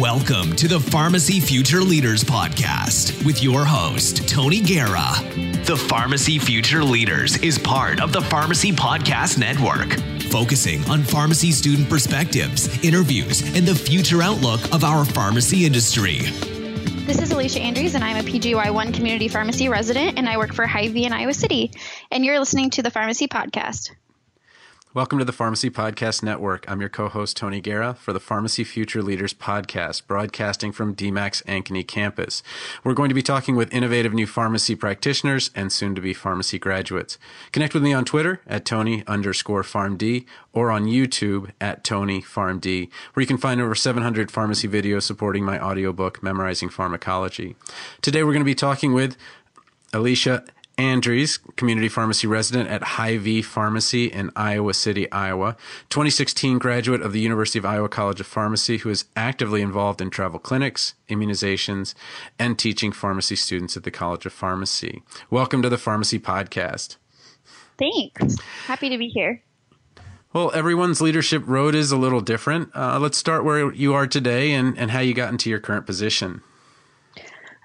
Welcome to the Pharmacy Future Leaders Podcast with your host, Tony Guerra. The Pharmacy Future Leaders is part of the Pharmacy Podcast Network, focusing on pharmacy student perspectives, interviews, and the future outlook of our pharmacy industry. This is Alicia Andrews, and I'm a PGY1 community pharmacy resident, and I work for Hy-Vee in Iowa City. And you're listening to the Pharmacy Podcast. Welcome to the Pharmacy Podcast Network. I'm your co host, Tony Guerra, for the Pharmacy Future Leaders Podcast, broadcasting from DMACC's Ankeny campus. We're going to be talking with innovative new pharmacy practitioners and soon to be pharmacy graduates. Connect with me on Twitter at Tony underscore PharmD or on YouTube at Tony PharmD, where you can find over 700 pharmacy videos supporting my audiobook, Memorizing Pharmacology. Today we're going to be talking with Alicia Andrews, community pharmacy resident at Hy-Vee Pharmacy in Iowa City, Iowa. 2016 graduate of the University of Iowa College of Pharmacy who is actively involved in travel clinics, immunizations, and teaching pharmacy students at the College of Pharmacy. Welcome to the Pharmacy Podcast. Thanks. Happy to be here. Well, everyone's leadership road is a little different. Uh, let's start where you are today and, and how you got into your current position.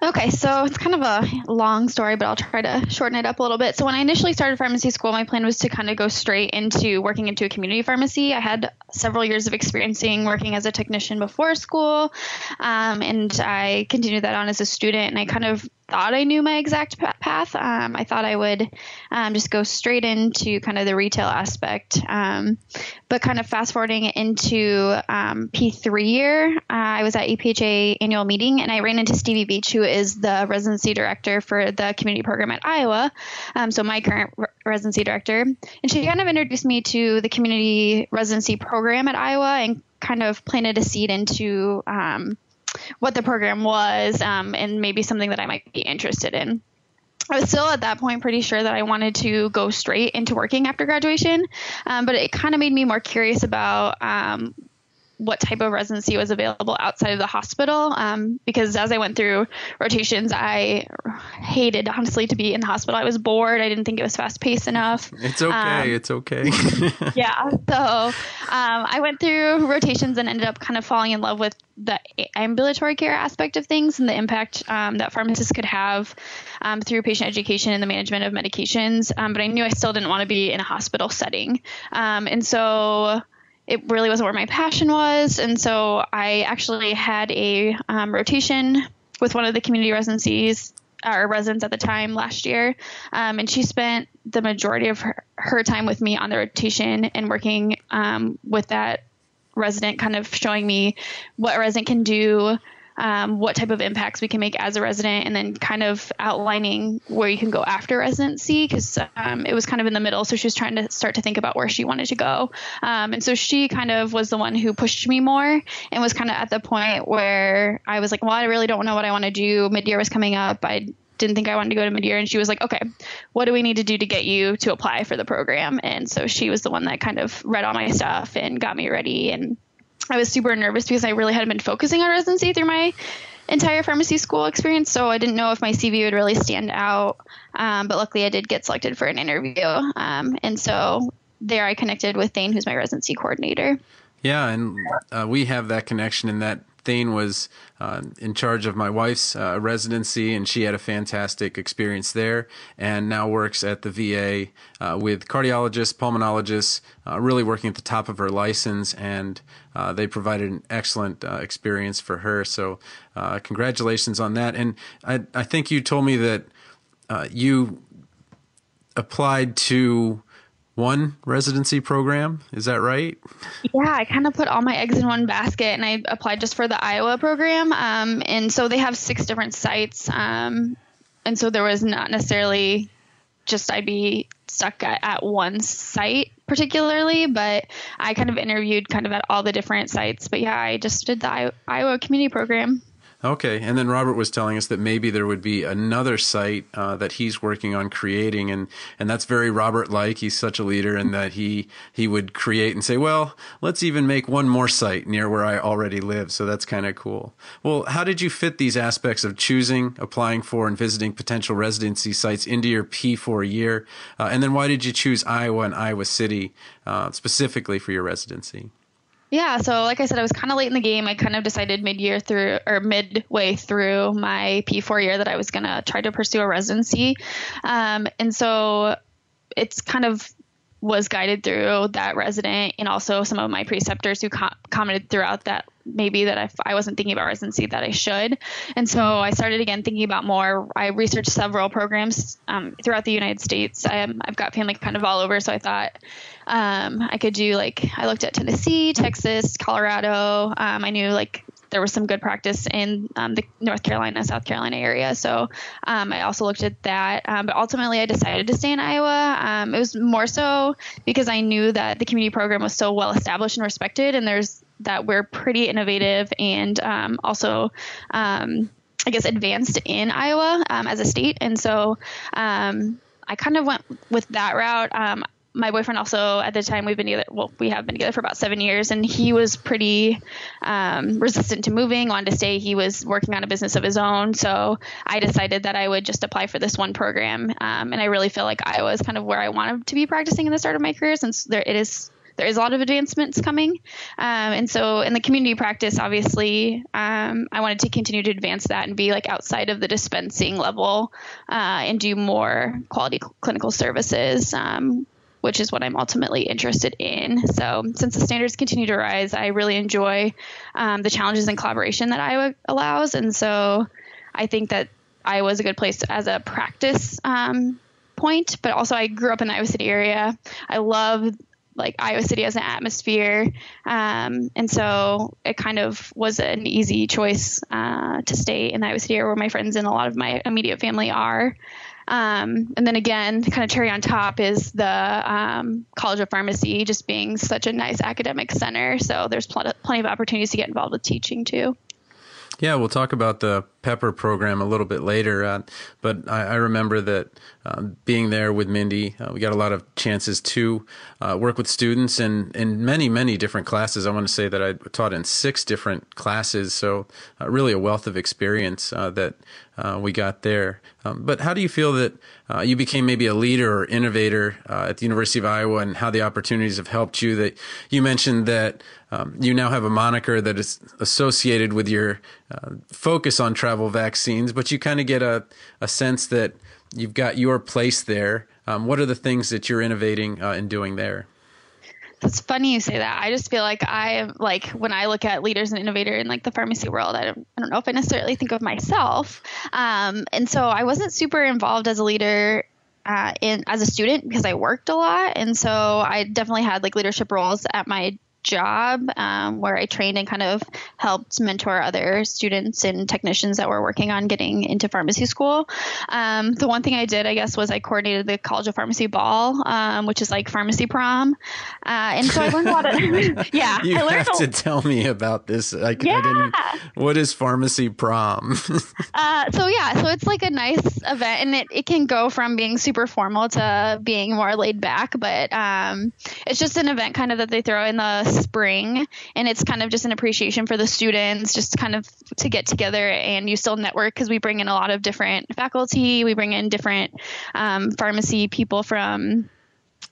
Okay, so it's kind of a long story, but I'll try to shorten it up a little bit. So when I initially started pharmacy school, my plan was to kind of go straight into working into a community pharmacy. I had several years of experiencing working as a technician before school, um, and I continued that on as a student. And I kind of thought I knew my exact path. Um, I thought I would um, just go straight into kind of the retail aspect. Um, but kind of fast forwarding into um, P3 year, uh, I was at APhA annual meeting and I ran into Stevie Veach, who is the residency director for the community program at Iowa. Um, so my current re- residency director. And she kind of introduced me to the community residency program at Iowa and kind of planted a seed into um, what the program was um, and maybe something that I might be interested in. I was still at that point pretty sure that I wanted to go straight into working after graduation, um, but it kind of made me more curious about um, what type of residency was available outside of the hospital um, because as I went through rotations, I hated honestly to be in the hospital. I was bored. I didn't think it was fast paced enough. It's okay. Um, it's okay. yeah. So um, I went through rotations and ended up kind of falling in love with the ambulatory care aspect of things and the impact um, that pharmacists could have um, through patient education and the management of medications. Um, but I knew I still didn't want to be in a hospital setting. and so it really wasn't where my passion was. And so I actually had a um, rotation with one of the community residencies or residents at the time last year. Um, and she spent the majority of her, her, time with me on the rotation and working um, with that resident, kind of showing me what a resident can do um, what type of impacts we can make as a resident, and then kind of outlining where you can go after residency because um, it was kind of in the middle. So she was trying to start to think about where she wanted to go. Um, and so she kind of was the one who pushed me more and was kind of at the point where I was like, well, I really don't know what I want to do. Mid year was coming up. I didn't think I wanted to go to mid-year and she was like, okay, what do we need to do to get you to apply for the program? And so she was the one that kind of read all my stuff and got me ready and I was super nervous because I really hadn't been focusing on residency through my entire pharmacy school experience, so I didn't know if my CV would really stand out. Um, but luckily, I did get selected for an interview, um, and so there I connected with Thane, who's my residency coordinator. Yeah, and uh, we have that connection in that Thane was uh, in charge of my wife's uh, residency, and she had a fantastic experience there, and now works at the VA uh, with cardiologists, pulmonologists, uh, really working at the top of her license, and uh, they provided an excellent uh, experience for her. So, congratulations on that. And I, I think you told me that you applied to one residency program. Is that right? Yeah, I kind of put all my eggs in one basket and I applied just for the Iowa program. Um, and so they have six different sites. Um, and so there was not necessarily just I'd be stuck at, at one site particularly, but I kind of interviewed kind of at all the different sites. But yeah, I just did the Iowa community program. Okay, and then Robert was telling us that maybe there would be another site uh, that he's working on creating, and and that's very Robert-like. He's such a leader, and that he he would create and say, well, let's even make one more site near where I already live. So that's kind of cool. Well, how did you fit these aspects of choosing, applying for, and visiting potential residency sites into your P4 year, uh, and then why did you choose Iowa and Iowa City uh, specifically for your residency? Yeah, so like I said, I was kind of late in the game. I kind of decided mid-year through or midway through my P4 year that I was gonna try to pursue a residency, um, and so it's kind of was guided through that resident and also some of my preceptors who co- commented throughout that maybe that if I wasn't thinking about residency that I should. And so I started again thinking about more. I researched several programs um, throughout the United States. I, have got family kind of all over, so I thought um, I could do like I looked at Tennessee, Texas, Colorado. Um, I knew like there was some good practice in um, the North Carolina, South Carolina area. So um, I also looked at that. Um, but ultimately, I decided to stay in Iowa. Um, it was more so because I knew that the community program was so well established and respected, and there's that we're pretty innovative and um, also. Um, I guess advanced in Iowa as a state, and so I kind of went with that route. Um, my boyfriend also at the time we've been together well we have been together for about seven years and he was pretty um, resistant to moving wanted to stay he was working on a business of his own so i decided that i would just apply for this one program um, and i really feel like iowa is kind of where i wanted to be practicing in the start of my career since there it is there is a lot of advancements coming. Um, and so in the community practice, obviously, um, I wanted to continue to advance that and be like outside of the dispensing level uh, and do more quality cl- clinical services. Um, which is what I'm ultimately interested in. So, since the standards continue to rise, I really enjoy um, the challenges and collaboration that Iowa allows. And so, I think that Iowa is a good place as a practice um, point, but also I grew up in the Iowa City area. I love like Iowa City as an atmosphere. Um, and so it kind of was an easy choice uh, to stay in Iowa City where my friends and a lot of my immediate family are. Um, and then again, kind of cherry on top is the um, College of Pharmacy just being such a nice academic center. So there's pl- plenty of opportunities to get involved with teaching too. Yeah, we'll talk about the Pepper program a little bit later. Uh, but I, I, remember that uh, being there with Mindy, uh, we got a lot of chances to uh, work with students in, in many, many different classes. I want to say that I taught in six different classes, so uh, really a wealth of experience that we got there. Um, but how do you feel that you became maybe a leader or innovator at the University of Iowa and how the opportunities have helped you? That you mentioned that um, you now have a moniker that is associated with your focus on travel vaccines, but you kind of get a, a sense that you've got your place there. Um, what are the things that you're innovating uh, and doing there? It's funny you say that. I just feel like I am like when I look at leaders and innovator in like the pharmacy world, I don't, I don't know if I necessarily think of myself. Um, and so I wasn't super involved as a leader uh, in as a student because I worked a lot, and so I definitely had like leadership roles at my job um, where I trained and kind of helped mentor other students and technicians that were working on getting into pharmacy school. Um, the one thing I did, I guess, was I coordinated the College of Pharmacy Ball, um, which is like pharmacy prom. Uh, and so I learned a lot of, yeah. You I have to tell me about this. I, yeah. I what is pharmacy prom? uh, so yeah, so it's like a nice event and it, it can go from being super formal to being more laid back, but um, it's just an event kind of that they throw in the spring and it's kind of just an appreciation for the students just kind of to get together and you still network because we bring in a lot of different faculty we bring in different um, pharmacy people from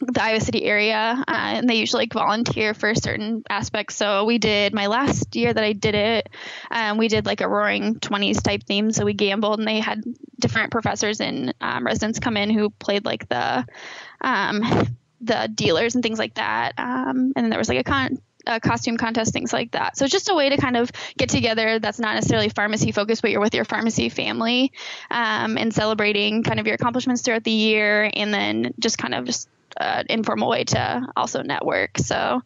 the Iowa City area, uh, and they usually like volunteer for certain aspects. So we did my last year that I did it. Um, we did like a Roaring Twenties type theme. So we gambled, and they had different professors and um, residents come in who played like the um, the dealers and things like that. Um, and then there was like a con a costume contest, things like that. So it's just a way to kind of get together that's not necessarily pharmacy focused, but you're with your pharmacy family um, and celebrating kind of your accomplishments throughout the year, and then just kind of just an uh, informal way to also network. So uh,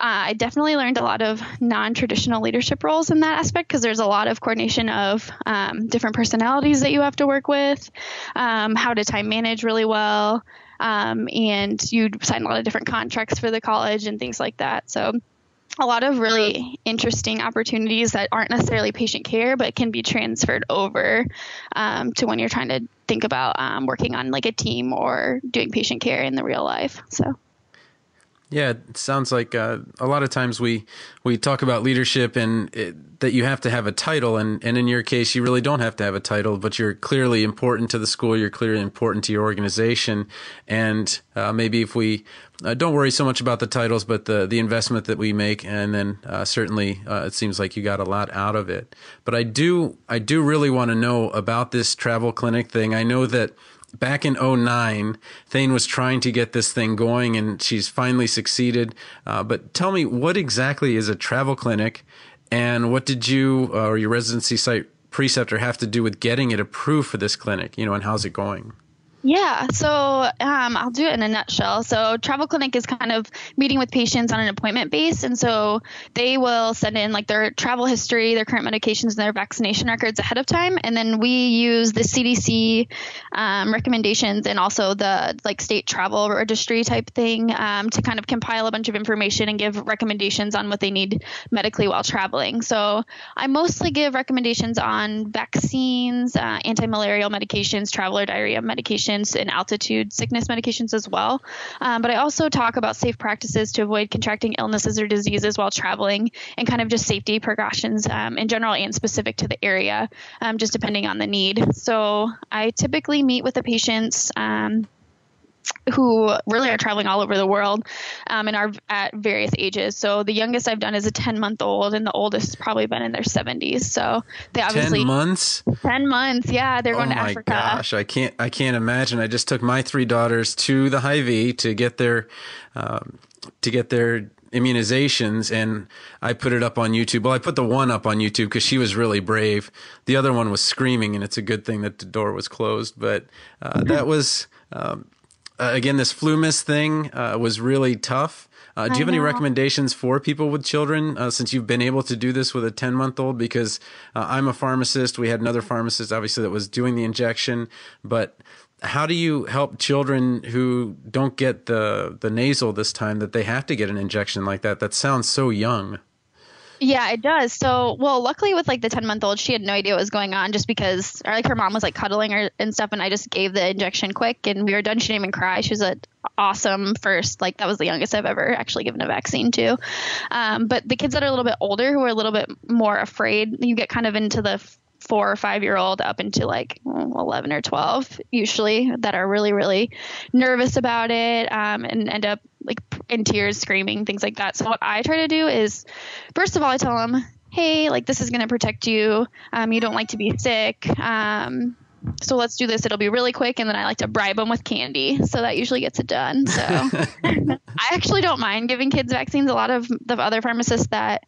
I definitely learned a lot of non-traditional leadership roles in that aspect because there's a lot of coordination of um, different personalities that you have to work with, um, how to time manage really well, um, and you sign a lot of different contracts for the college and things like that. So a lot of really interesting opportunities that aren't necessarily patient care, but can be transferred over um, to when you're trying to think about um, working on like a team or doing patient care in the real life. So. Yeah, it sounds like uh, a lot of times we we talk about leadership and it, that you have to have a title, and, and in your case, you really don't have to have a title, but you're clearly important to the school, you're clearly important to your organization, and uh, maybe if we uh, don't worry so much about the titles, but the the investment that we make, and then uh, certainly uh, it seems like you got a lot out of it. But I do I do really want to know about this travel clinic thing. I know that back in 09 thane was trying to get this thing going and she's finally succeeded. Uh, but tell me what exactly is a travel clinic and what did you uh, or your residency site preceptor have to do with getting it approved for this clinic? You know and how's it going yeah, so um, I'll do it in a nutshell. So, travel clinic is kind of meeting with patients on an appointment base, and so they will send in like their travel history, their current medications, and their vaccination records ahead of time, and then we use the CDC um, recommendations and also the like state travel registry type thing um, to kind of compile a bunch of information and give recommendations on what they need medically while traveling. So, I mostly give recommendations on vaccines, uh, anti-malarial medications, traveler diarrhea medications medications and altitude sickness medications as well. Um, but I also talk about safe practices to avoid contracting illnesses or diseases while traveling and kind of just safety precautions um, in general and specific to the area, um, just depending on the need. So I typically meet with the patients um, who really are traveling all over the world um, and are at various ages. So the youngest I've done is a 10 month old, and the oldest has probably been in their 70s. So they obviously 10 months. 10 months, yeah. They're going oh to Africa. Oh my gosh, I can't I can't imagine. I just took my three daughters to the Hy-Vee to get their um, to get their immunizations and I put it up on YouTube. Well, I put the one up on YouTube because she was really brave. The other one was screaming, and it's a good thing that the door was closed. But uh, that was um, uh, again, this FluMist thing uh, was really tough. Uh, do you have any recommendations for people with children uh, since you've been able to do this with a 10 month old? Because uh, I'm a pharmacist. We had another pharmacist, obviously, that was doing the injection. But how do you help children who don't get the, the nasal this time that they have to get an injection like that? That sounds so young. Yeah, it does. So, well, luckily with like the 10 month old, she had no idea what was going on just because, or like her mom was like cuddling her and stuff. And I just gave the injection quick and we were done. She didn't even cry. She was an awesome first, like that was the youngest I've ever actually given a vaccine to. Um, but the kids that are a little bit older who are a little bit more afraid, you get kind of into the four or five year old up into like 11 or 12 usually that are really really nervous about it um, and end up like in tears screaming things like that so what i try to do is first of all i tell them hey like this is going to protect you um, you don't like to be sick um, so let's do this. It'll be really quick. And then I like to bribe them with candy. So that usually gets it done. So I actually don't mind giving kids vaccines. A lot of the other pharmacists that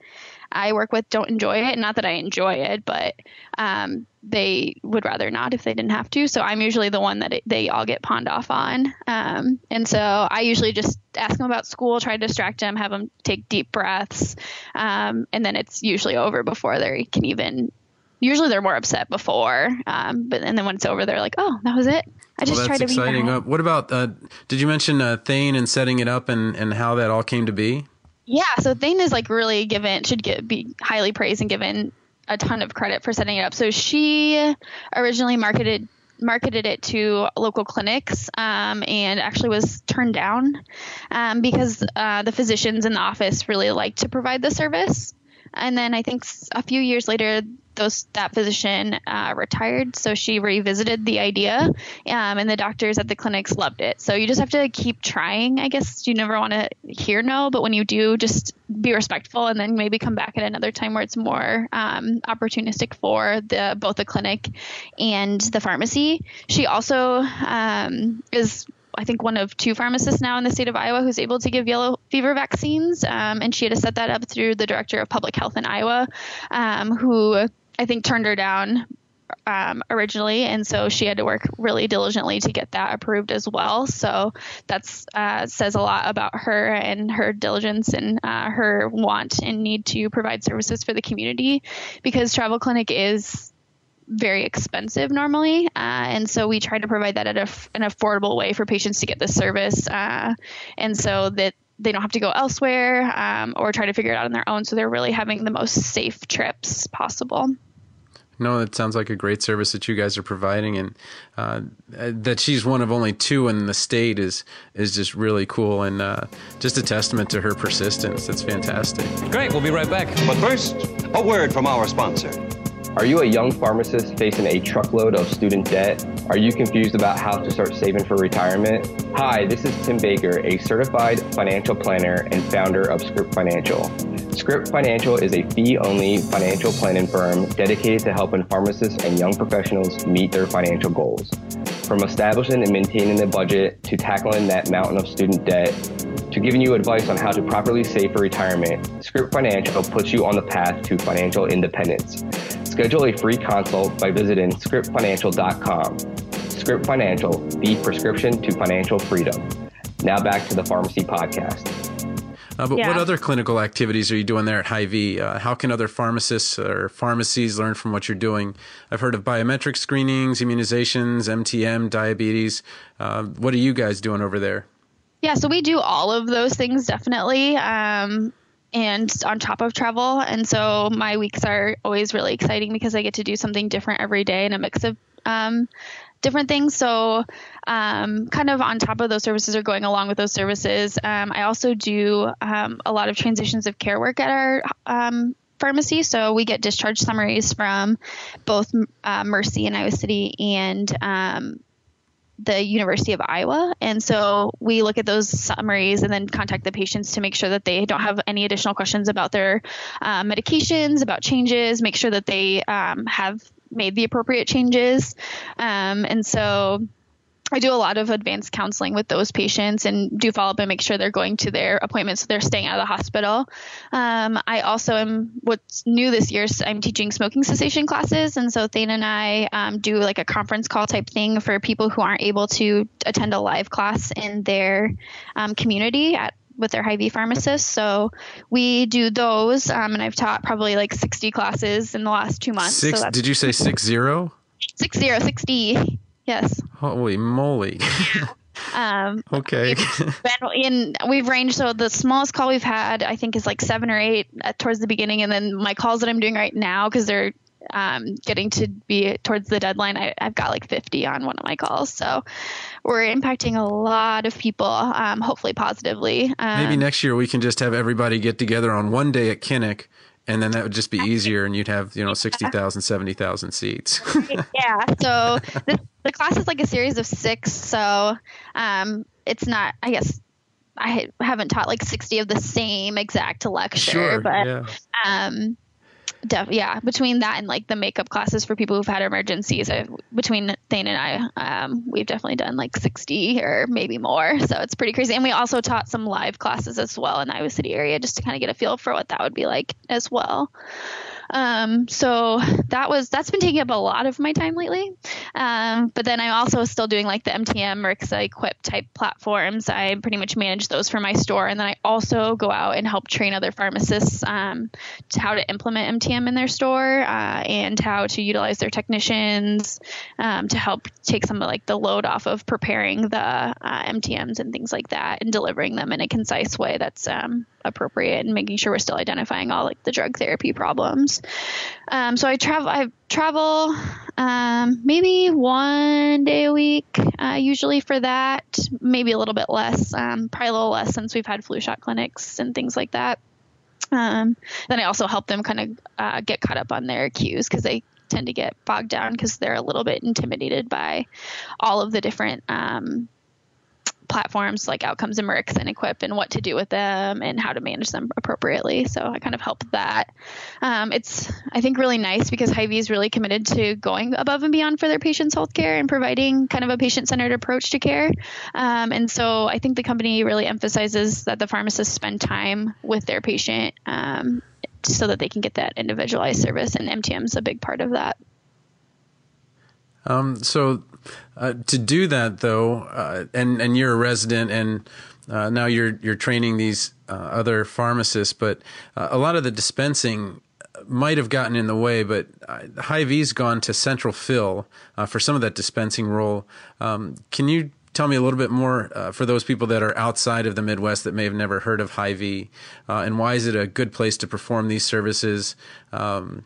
I work with don't enjoy it. Not that I enjoy it, but um, they would rather not if they didn't have to. So I'm usually the one that it, they all get pawned off on. Um, and so I usually just ask them about school, try to distract them, have them take deep breaths, um, and then it's usually over before they can even. Usually they're more upset before, um, but and then when it's over, they're like, "Oh, that was it." I just well, tried to exciting. be. Uh, what about? Uh, did you mention uh, Thane and setting it up and and how that all came to be? Yeah, so Thane is like really given should get be highly praised and given a ton of credit for setting it up. So she originally marketed marketed it to local clinics um, and actually was turned down um, because uh, the physicians in the office really liked to provide the service. And then I think a few years later, those that physician uh, retired, so she revisited the idea, um, and the doctors at the clinics loved it. So you just have to keep trying. I guess you never want to hear no, but when you do, just be respectful, and then maybe come back at another time where it's more um, opportunistic for the both the clinic and the pharmacy. She also um, is I think one of two pharmacists now in the state of Iowa who's able to give yellow fever vaccines, um, and she had to set that up through the director of public health in Iowa, um, who I think turned her down um, originally, and so she had to work really diligently to get that approved as well. So that's uh, says a lot about her and her diligence and uh, her want and need to provide services for the community, because Travel Clinic is very expensive normally, uh, and so we try to provide that at a, an affordable way for patients to get this service, uh, and so that they don't have to go elsewhere um, or try to figure it out on their own. So they're really having the most safe trips possible. No, that sounds like a great service that you guys are providing, and uh, that she's one of only two in the state is is just really cool and uh, just a testament to her persistence. That's fantastic. Great, we'll be right back. But first, a word from our sponsor. Are you a young pharmacist facing a truckload of student debt? Are you confused about how to start saving for retirement? Hi, this is Tim Baker, a certified financial planner and founder of Script Financial. Script Financial is a fee only financial planning firm dedicated to helping pharmacists and young professionals meet their financial goals. From establishing and maintaining a budget to tackling that mountain of student debt to giving you advice on how to properly save for retirement, Script Financial puts you on the path to financial independence. Schedule a free consult by visiting scriptfinancial.com. Script Financial, the prescription to financial freedom. Now back to the Pharmacy Podcast. Uh, but Yeah. what other clinical activities are you doing there at Hy-Vee? Uh, how can other pharmacists or pharmacies learn from what you're doing? I've heard of biometric screenings, immunizations, MTM, diabetes. Uh, what are you guys doing over there? Yeah, so we do all of those things definitely. Um, and on top of travel. And so my weeks are always really exciting because I get to do something different every day and a mix of um, different things. So, um, kind of on top of those services or going along with those services, um, I also do um, a lot of transitions of care work at our um, pharmacy. So we get discharge summaries from both uh, Mercy in Iowa City and um, the University of Iowa. And so we look at those summaries and then contact the patients to make sure that they don't have any additional questions about their uh, medications, about changes, make sure that they um, have made the appropriate changes. Um, and so I do a lot of advanced counseling with those patients and do follow up and make sure they're going to their appointments so they're staying out of the hospital. Um, I also am what's new this year. is I'm teaching smoking cessation classes, and so Thane and I um, do like a conference call type thing for people who aren't able to attend a live class in their um, community at with their Hy-Vee pharmacists. So we do those, um, and I've taught probably like 60 classes in the last two months. Six? so did you say six zero? six zero, 60. Yes. Holy moly! Um, okay. been in we've ranged so the smallest call we've had i think is like seven or eight at, towards the beginning and then my calls that i'm doing right now because they're um, getting to be towards the deadline I, i've got like 50 on one of my calls so we're impacting a lot of people um, hopefully positively um, Maybe next year we can just have everybody get together on one day at Kinnick, and then that would just be easier, and you'd have you know 60,000, 70,000 seats. yeah so this, the class is like a series of six so um, it's not i guess i haven't taught like 60 of the same exact lecture sure. but yeah. um def- yeah between that and like the makeup classes for people who've had emergencies I, between thane and i um, we've definitely done like 60 or maybe more so it's pretty crazy. And we also taught some live classes as well in the iowa city area just to kind of get a feel for what that would be like as well um, so that was that's been taking up a lot of my time lately. Um, but then I'm also still doing like the MTM Rixa EQuIPP type platforms. I pretty much manage those for my store, and then I also go out and help train other pharmacists um, to how to implement MTM in their store uh, and how to utilize their technicians um, to help take some of like the load off of preparing the uh, MTMs and things like that and delivering them in a concise way that's um, appropriate and making sure we're still identifying all like the drug therapy problems. Um, so I travel. I travel um, maybe one day a week, uh, usually for that. Maybe a little bit less. Um, probably a little less since we've had flu shot clinics and things like that. Um, then I also help them kind of uh, get caught up on their cues because they tend to get bogged down because they're a little bit intimidated by all of the different um, platforms like Outcomes and Mirixa and EQuIPP and what to do with them and how to manage them appropriately. So I kind of help that. Um, it's, I think, really nice because Hy-Vee is really committed to going above and beyond for their patients' healthcare and providing kind of a patient centered approach to care. Um, and so I think the company really emphasizes that the pharmacists spend time with their patient um, so that they can get that individualized service. And MTM is a big part of that. Um, so uh, to do that though, uh, and and you're a resident, and uh, now you're you're training these uh, other pharmacists, but uh, a lot of the dispensing might have gotten in the way. But uh, Hy-Vee's gone to central fill for some of that dispensing role. Um, can you tell me a little bit more uh, for those people that are outside of the Midwest that may have never heard of Hy-Vee, uh, and why is it a good place to perform these services? Um,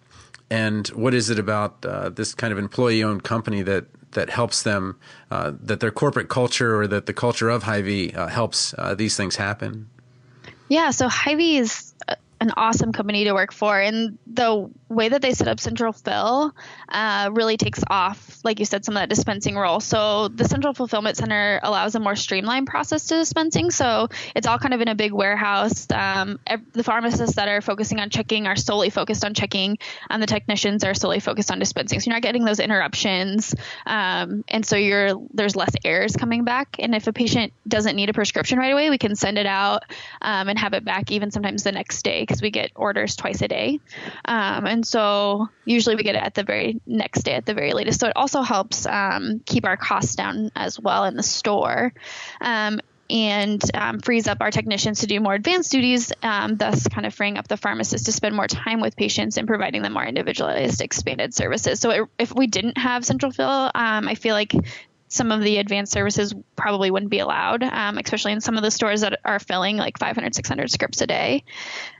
and what is it about uh, this kind of employee-owned company that that helps them uh, that their corporate culture or that the culture of Hy-Vee uh, helps uh, these things happen? Yeah, so Hy-Vee is an awesome company to work for. And the way that they set up Central Fill uh, really takes off, like you said, some of that dispensing role. So the Central Fulfillment Center allows a more streamlined process to dispensing. So it's all kind of in a big warehouse. Um, the pharmacists that are focusing on checking are solely focused on checking, and the technicians are solely focused on dispensing. So you're not getting those interruptions, um, and so you're there's less errors coming back. And if a patient doesn't need a prescription right away, we can send it out um, and have it back even sometimes the next day because we get orders twice a day. Um, and so usually we get it at the very next day at the very latest. So it also helps um, keep our costs down as well in the store. Um, and um, frees up our technicians to do more advanced duties, um, thus kind of freeing up the pharmacists to spend more time with patients and providing them more individualized, expanded services. So it, if we didn't have Central Fill, um, I feel like some of the advanced services probably wouldn't be allowed, um, especially in some of the stores that are filling like 500, 600 scripts a day.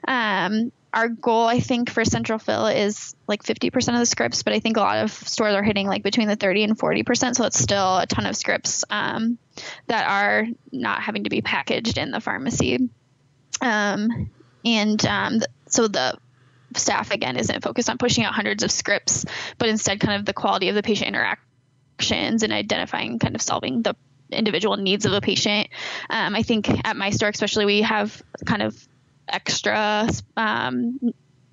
Um, our goal, I think, for Central Fill is like 50% of the scripts, but I think a lot of stores are hitting like between the 30 and 40%. So it's still a ton of scripts um, that are not having to be packaged in the pharmacy. Um, and um, so the staff, again, isn't focused on pushing out hundreds of scripts, but instead kind of the quality of the patient interaction actions and identifying kind of solving the individual needs of a patient. Um, I think at my store, especially, we have kind of extra um,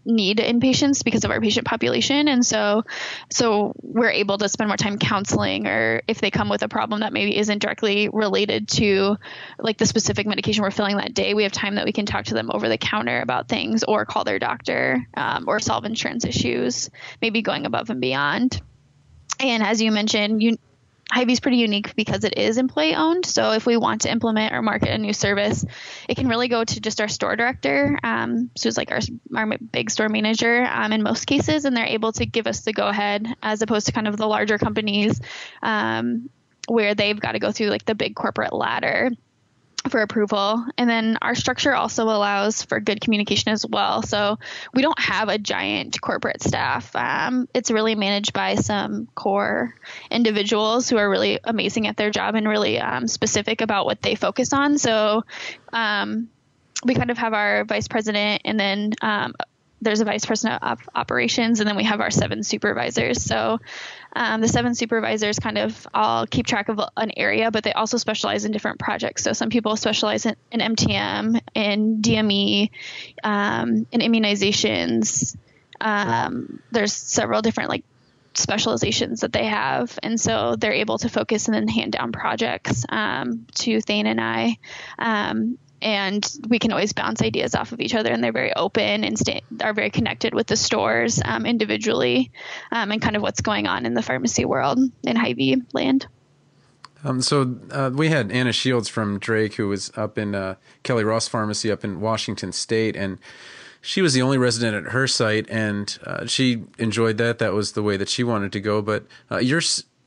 need in patients because of our patient population and so so we're able to spend more time counseling or if they come with a problem that maybe isn't directly related to like the specific medication we're filling that day we have time that we can talk to them over the counter about things or call their doctor um, or solve insurance issues maybe going above and beyond and as you mentioned, you, is pretty unique because it is employee owned. So if we want to implement or market a new service, it can really go to just our store director, um, so like our, our big store manager um, in most cases, and they're able to give us the go ahead as opposed to kind of the larger companies um, where they've got to go through like the big corporate ladder for approval. And then our structure also allows for good communication as well. So we don't have a giant corporate staff. Um, it's really managed by some core individuals who are really amazing at their job and really um, specific about what they focus on. So um, we kind of have our vice president and then um, there's a vice president of operations, and then we have our seven supervisors. So um, the seven supervisors kind of all keep track of an area, but they also specialize in different projects. So some people specialize in, in MTM, in DME, um, in immunizations. Um, there's several different like specializations that they have, and so they're able to focus and then hand down projects um, to Thane and I. Um, and we can always bounce ideas off of each other and they're very open and stay, are very connected with the stores um, individually um, and kind of what's going on in the pharmacy world in Hy-Vee land. Um, so uh, we had Anna Shields from Drake, who was up in uh, Kelly Ross Pharmacy up in Washington State, and she was the only resident at her site, and uh, she enjoyed that. That was the way that she wanted to go. But uh,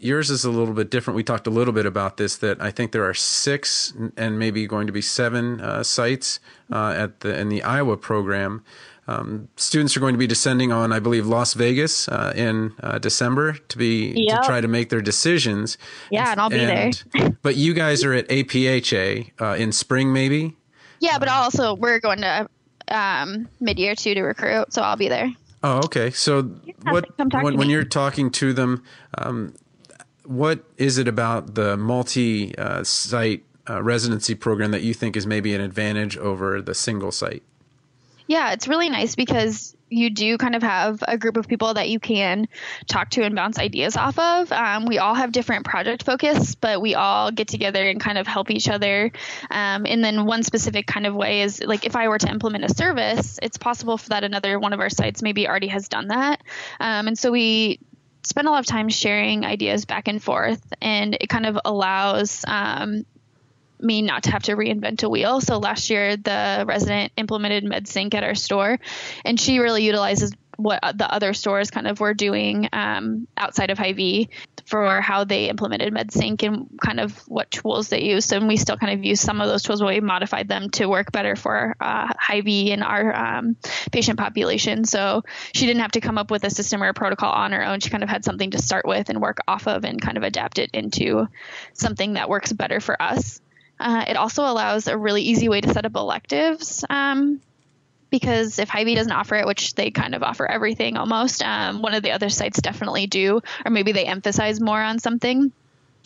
yours is a little bit different. We talked a little bit about this. That I think there are six and maybe going to be seven uh, sites uh, at the in the Iowa program. Um, students are going to be descending on, I believe, Las Vegas uh, in uh, December to be yep. to try to make their decisions. Yeah, and I'll be and, there. but you guys are at APHA uh, in spring, maybe. Yeah, but also we're going to um, mid year too to recruit, so I'll be there. Oh, okay. So yeah, what when, when you're talking to them, um, what is it about the multi uh, site uh, residency program that you think is maybe an advantage over the single site? Yeah, it's really nice because you do kind of have a group of people that you can talk to and bounce ideas off of. Um, we all have different project focus, but we all get together and kind of help each other. Um, and then one specific kind of way is like if I were to implement a service, it's possible for that another one of our sites maybe already has done that. Um, and so we spend a lot of time sharing ideas back and forth, and it kind of allows um, me not to have to reinvent a wheel. So last year, the resident implemented MedSync at our store, and she really utilizes what the other stores kind of were doing um, outside of Hy-Vee for how they implemented MedSync and kind of what tools they used. And we still kind of use some of those tools, but we modified them to work better for uh, Hy-Vee and our um, patient population. So she didn't have to come up with a system or a protocol on her own. She kind of had something to start with and work off of and kind of adapt it into something that works better for us. Uh, it also allows a really easy way to set up electives um, because if Hy-Vee doesn't offer it, which they kind of offer everything almost, um, one of the other sites definitely do, or maybe they emphasize more on something.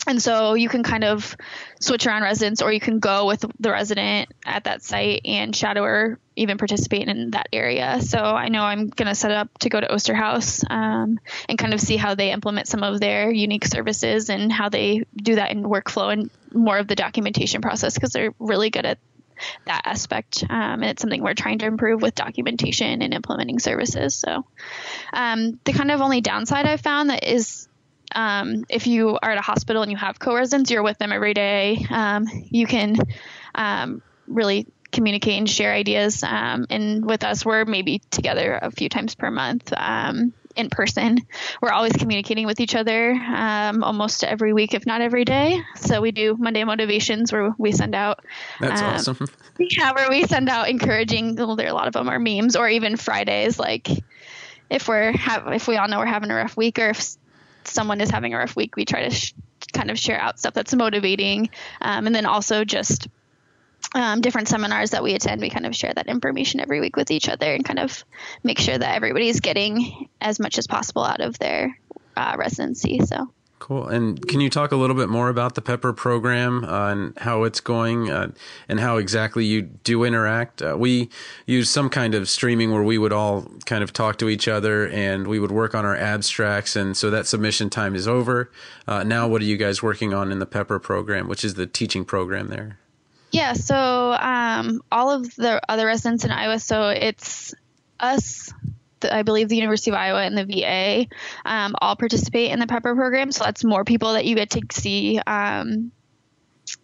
And so you can kind of switch around residents, or you can go with the resident at that site and shadow or even participate in that area. So I know I'm going to set up to go to Osterhaus um, and kind of see how they implement some of their unique services and how they do that in workflow and more of the documentation process because they're really good at that aspect. Um, and it's something we're trying to improve with documentation and implementing services. So um, the kind of only downside I've found that is um, if you are at a hospital and you have co-residents, you're with them every day. Um, you can um, really communicate and share ideas. Um, and with us, we're maybe together a few times per month in person. We're always communicating with each other um, almost every week, if not every day. So we do Monday motivations where we send out. That's um, awesome. Yeah, where we send out encouraging. Well, there a lot of them are memes, or even Fridays, like if we're have if we all know we're having a rough week, or if someone is having a rough week, we try to sh- kind of share out stuff that's motivating, um, and then also just um, different seminars that we attend, we kind of share that information every week with each other and kind of make sure that everybody's getting as much as possible out of their uh, residency. So. Cool. And can you talk a little bit more about the Pepper program uh, and how it's going uh, and how exactly you do interact? Uh, we use some kind of streaming where we would all kind of talk to each other and we would work on our abstracts. And so that submission time is over. Uh, now, what are you guys working on in the Pepper program, which is the teaching program there? Yeah, so um, all of the other residents in Iowa, so it's us, I believe the University of Iowa and the VA, um, all participate in the Pepper program. So that's more people that you get to see um,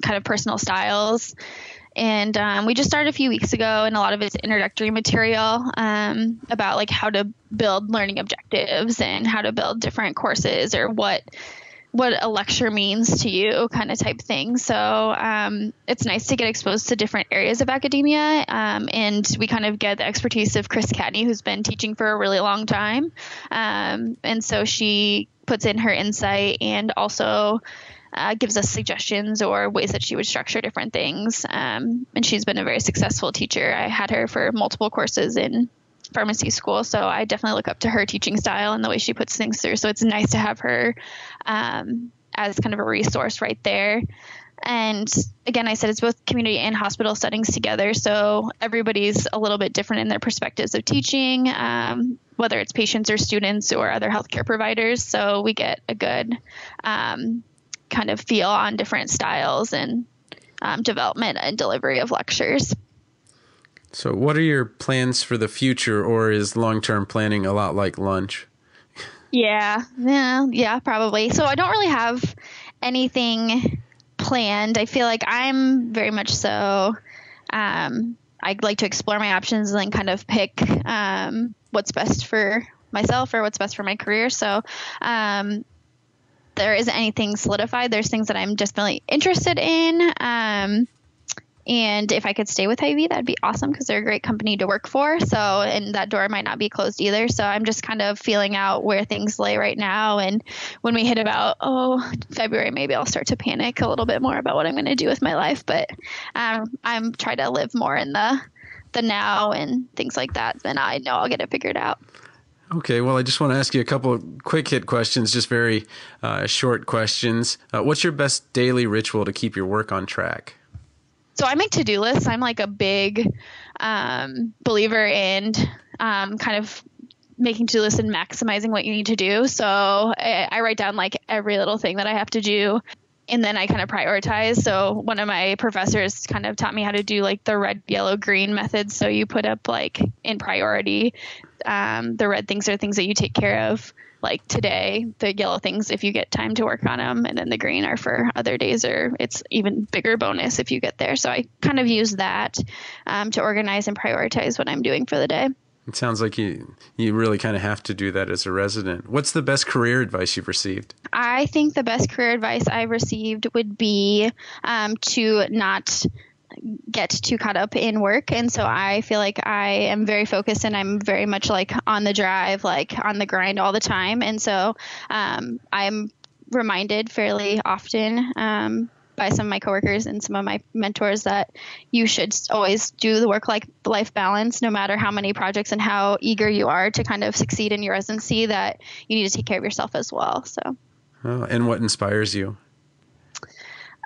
kind of personal styles. And um, we just started a few weeks ago, and a lot of it's introductory material um, about like how to build learning objectives and how to build different courses or what what a lecture means to you kind of type thing. So um, it's nice to get exposed to different areas of academia um, and we kind of get the expertise of chris cadney who's been teaching for a really long time. Um, and so she puts in her insight and also uh, gives us suggestions or ways that she would structure different things. Um, and she's been a very successful teacher. I had her for multiple courses in pharmacy school. So I definitely look up to her teaching style and the way she puts things through. So it's nice to have her um, as kind of a resource right there. And again, I said it's both community and hospital settings together. So everybody's a little bit different in their perspectives of teaching, um, whether it's patients or students or other healthcare providers. So we get a good um, kind of feel on different styles and um, development and delivery of lectures. So, what are your plans for the future, or is long term planning a lot like lunch? Yeah, yeah, yeah, probably. So, I don't really have anything planned. I feel like I'm very much so. Um, I like to explore my options and then kind of pick um, what's best for myself or what's best for my career. So, um, there isn't anything solidified. There's things that I'm just really interested in. Um, and if I could stay with Hy-Vee, that'd be awesome because they're a great company to work for. So, and that door might not be closed either. So I'm just kind of feeling out where things lay right now. And when we hit about, oh, February, maybe I'll start to panic a little bit more about what I'm going to do with my life. But um, I'm trying to live more in the, the now and things like that. Then I know I'll get it figured out. Okay, well, I just want to ask you a couple quick hit questions, just very uh, short questions. Uh, what's your best daily ritual to keep your work on track? So I make to do lists. I'm like a big um, believer in um, kind of making to do lists and maximizing what you need to do. So I, I write down like every little thing that I have to do and then I kind of prioritize. So one of my professors kind of taught me how to do like the red, yellow, green method. So you put up like in priority, um, the red things are things that you take care of like today the yellow things if you get time to work on them and then the green are for other days or it's even bigger bonus if you get there so i kind of use that um, to organize and prioritize what i'm doing for the day It sounds like you you really kind of have to do that as a resident. What's the best career advice you've received? I think the best career advice I've received would be um, to not get too caught up in work. And so i feel like i am very focused and i'm very much like on the drive like on the grind all the time. And so um, i'm reminded fairly often um, by some of my coworkers and some of my mentors that you should always do the work like life balance no matter how many projects and how eager you are to kind of succeed in your residency that you need to take care of yourself as well. So. Oh, and what inspires you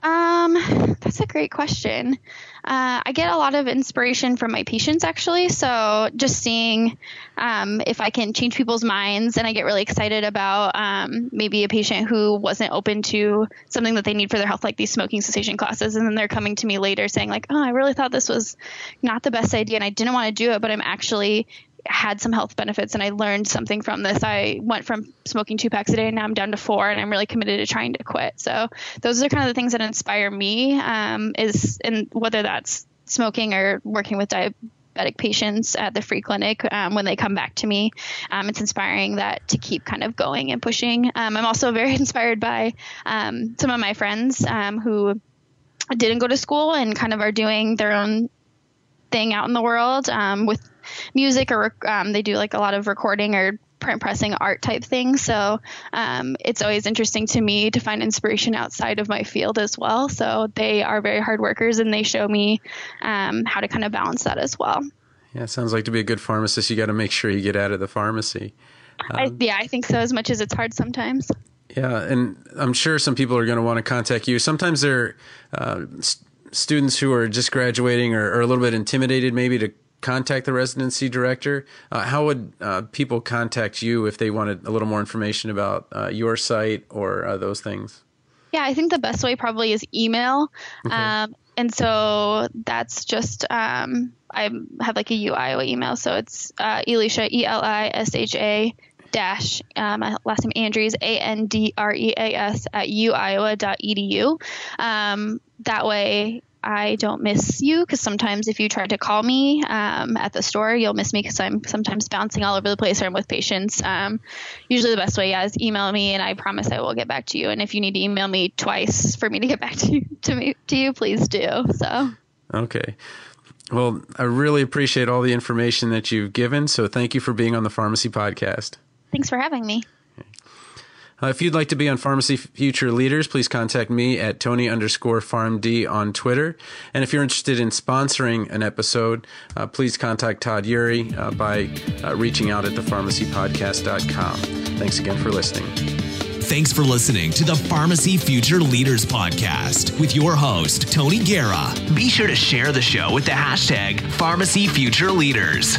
um, that's a great question. Uh, I get a lot of inspiration from my patients actually. So just seeing um, if I can change people's minds, and I get really excited about um, maybe a patient who wasn't open to something that they need for their health, like these smoking cessation classes, and then they're coming to me later saying like, "Oh, I really thought this was not the best idea, and I didn't want to do it, but I'm actually had some health benefits and I learned something from this. I went from smoking two packs a day and now I'm down to four and I'm really committed to trying to quit. So those are kind of the things that inspire me um, is and whether that's smoking or working with diabetic patients at the free clinic um, when they come back to me. Um, it's inspiring that to keep kind of going and pushing. Um, I'm also very inspired by um, some of my friends um, who didn't go to school and kind of are doing their own thing out in the world with music or um, they do like a lot of recording or print pressing art type things. So um, it's always interesting to me to find inspiration outside of my field as well. So they are very hard workers and they show me um, how to kind of balance that as well. Yeah, sounds like to be a good pharmacist, you got to make sure you get out of the pharmacy. I, um, yeah, I think so, as much as it's hard sometimes. Yeah, and I'm sure some people are going to want to contact you. Sometimes they're uh, st- students who are just graduating or, or, a little bit intimidated maybe to contact the residency director. Uh, how would uh, people contact you if they wanted a little more information about uh, your site or uh, those things? Yeah, I think the best way probably is email. Okay. Um, and so that's just um, I have like a UIO email, so it's uh, Elisha E L I S H A dash uh, my last name Andreas A N D R E A S at uiowa.edu. Um, that way I don't miss you because sometimes if you try to call me um, at the store, you'll miss me because I'm sometimes bouncing all over the place or I'm with patients. Um, usually the best way yeah, is email me and I promise I will get back to you. And if you need to email me twice for me to get back to you, to me to you, please do. So okay. Well, I really appreciate all the information that you've given. So thank you for being on the Pharmacy Podcast. Thanks for having me. Uh, if you'd like to be on Pharmacy Future Leaders, please contact me at Tony underscore PharmD on Twitter. And if you're interested in sponsoring an episode, uh, please contact Todd Eury uh, by uh, reaching out at thepharmacypodcast.com. Thanks again for listening. Thanks for listening to the Pharmacy Future Leaders Podcast with your host, Tony Guerra. Be sure to share the show with the hashtag Pharmacy Future Leaders.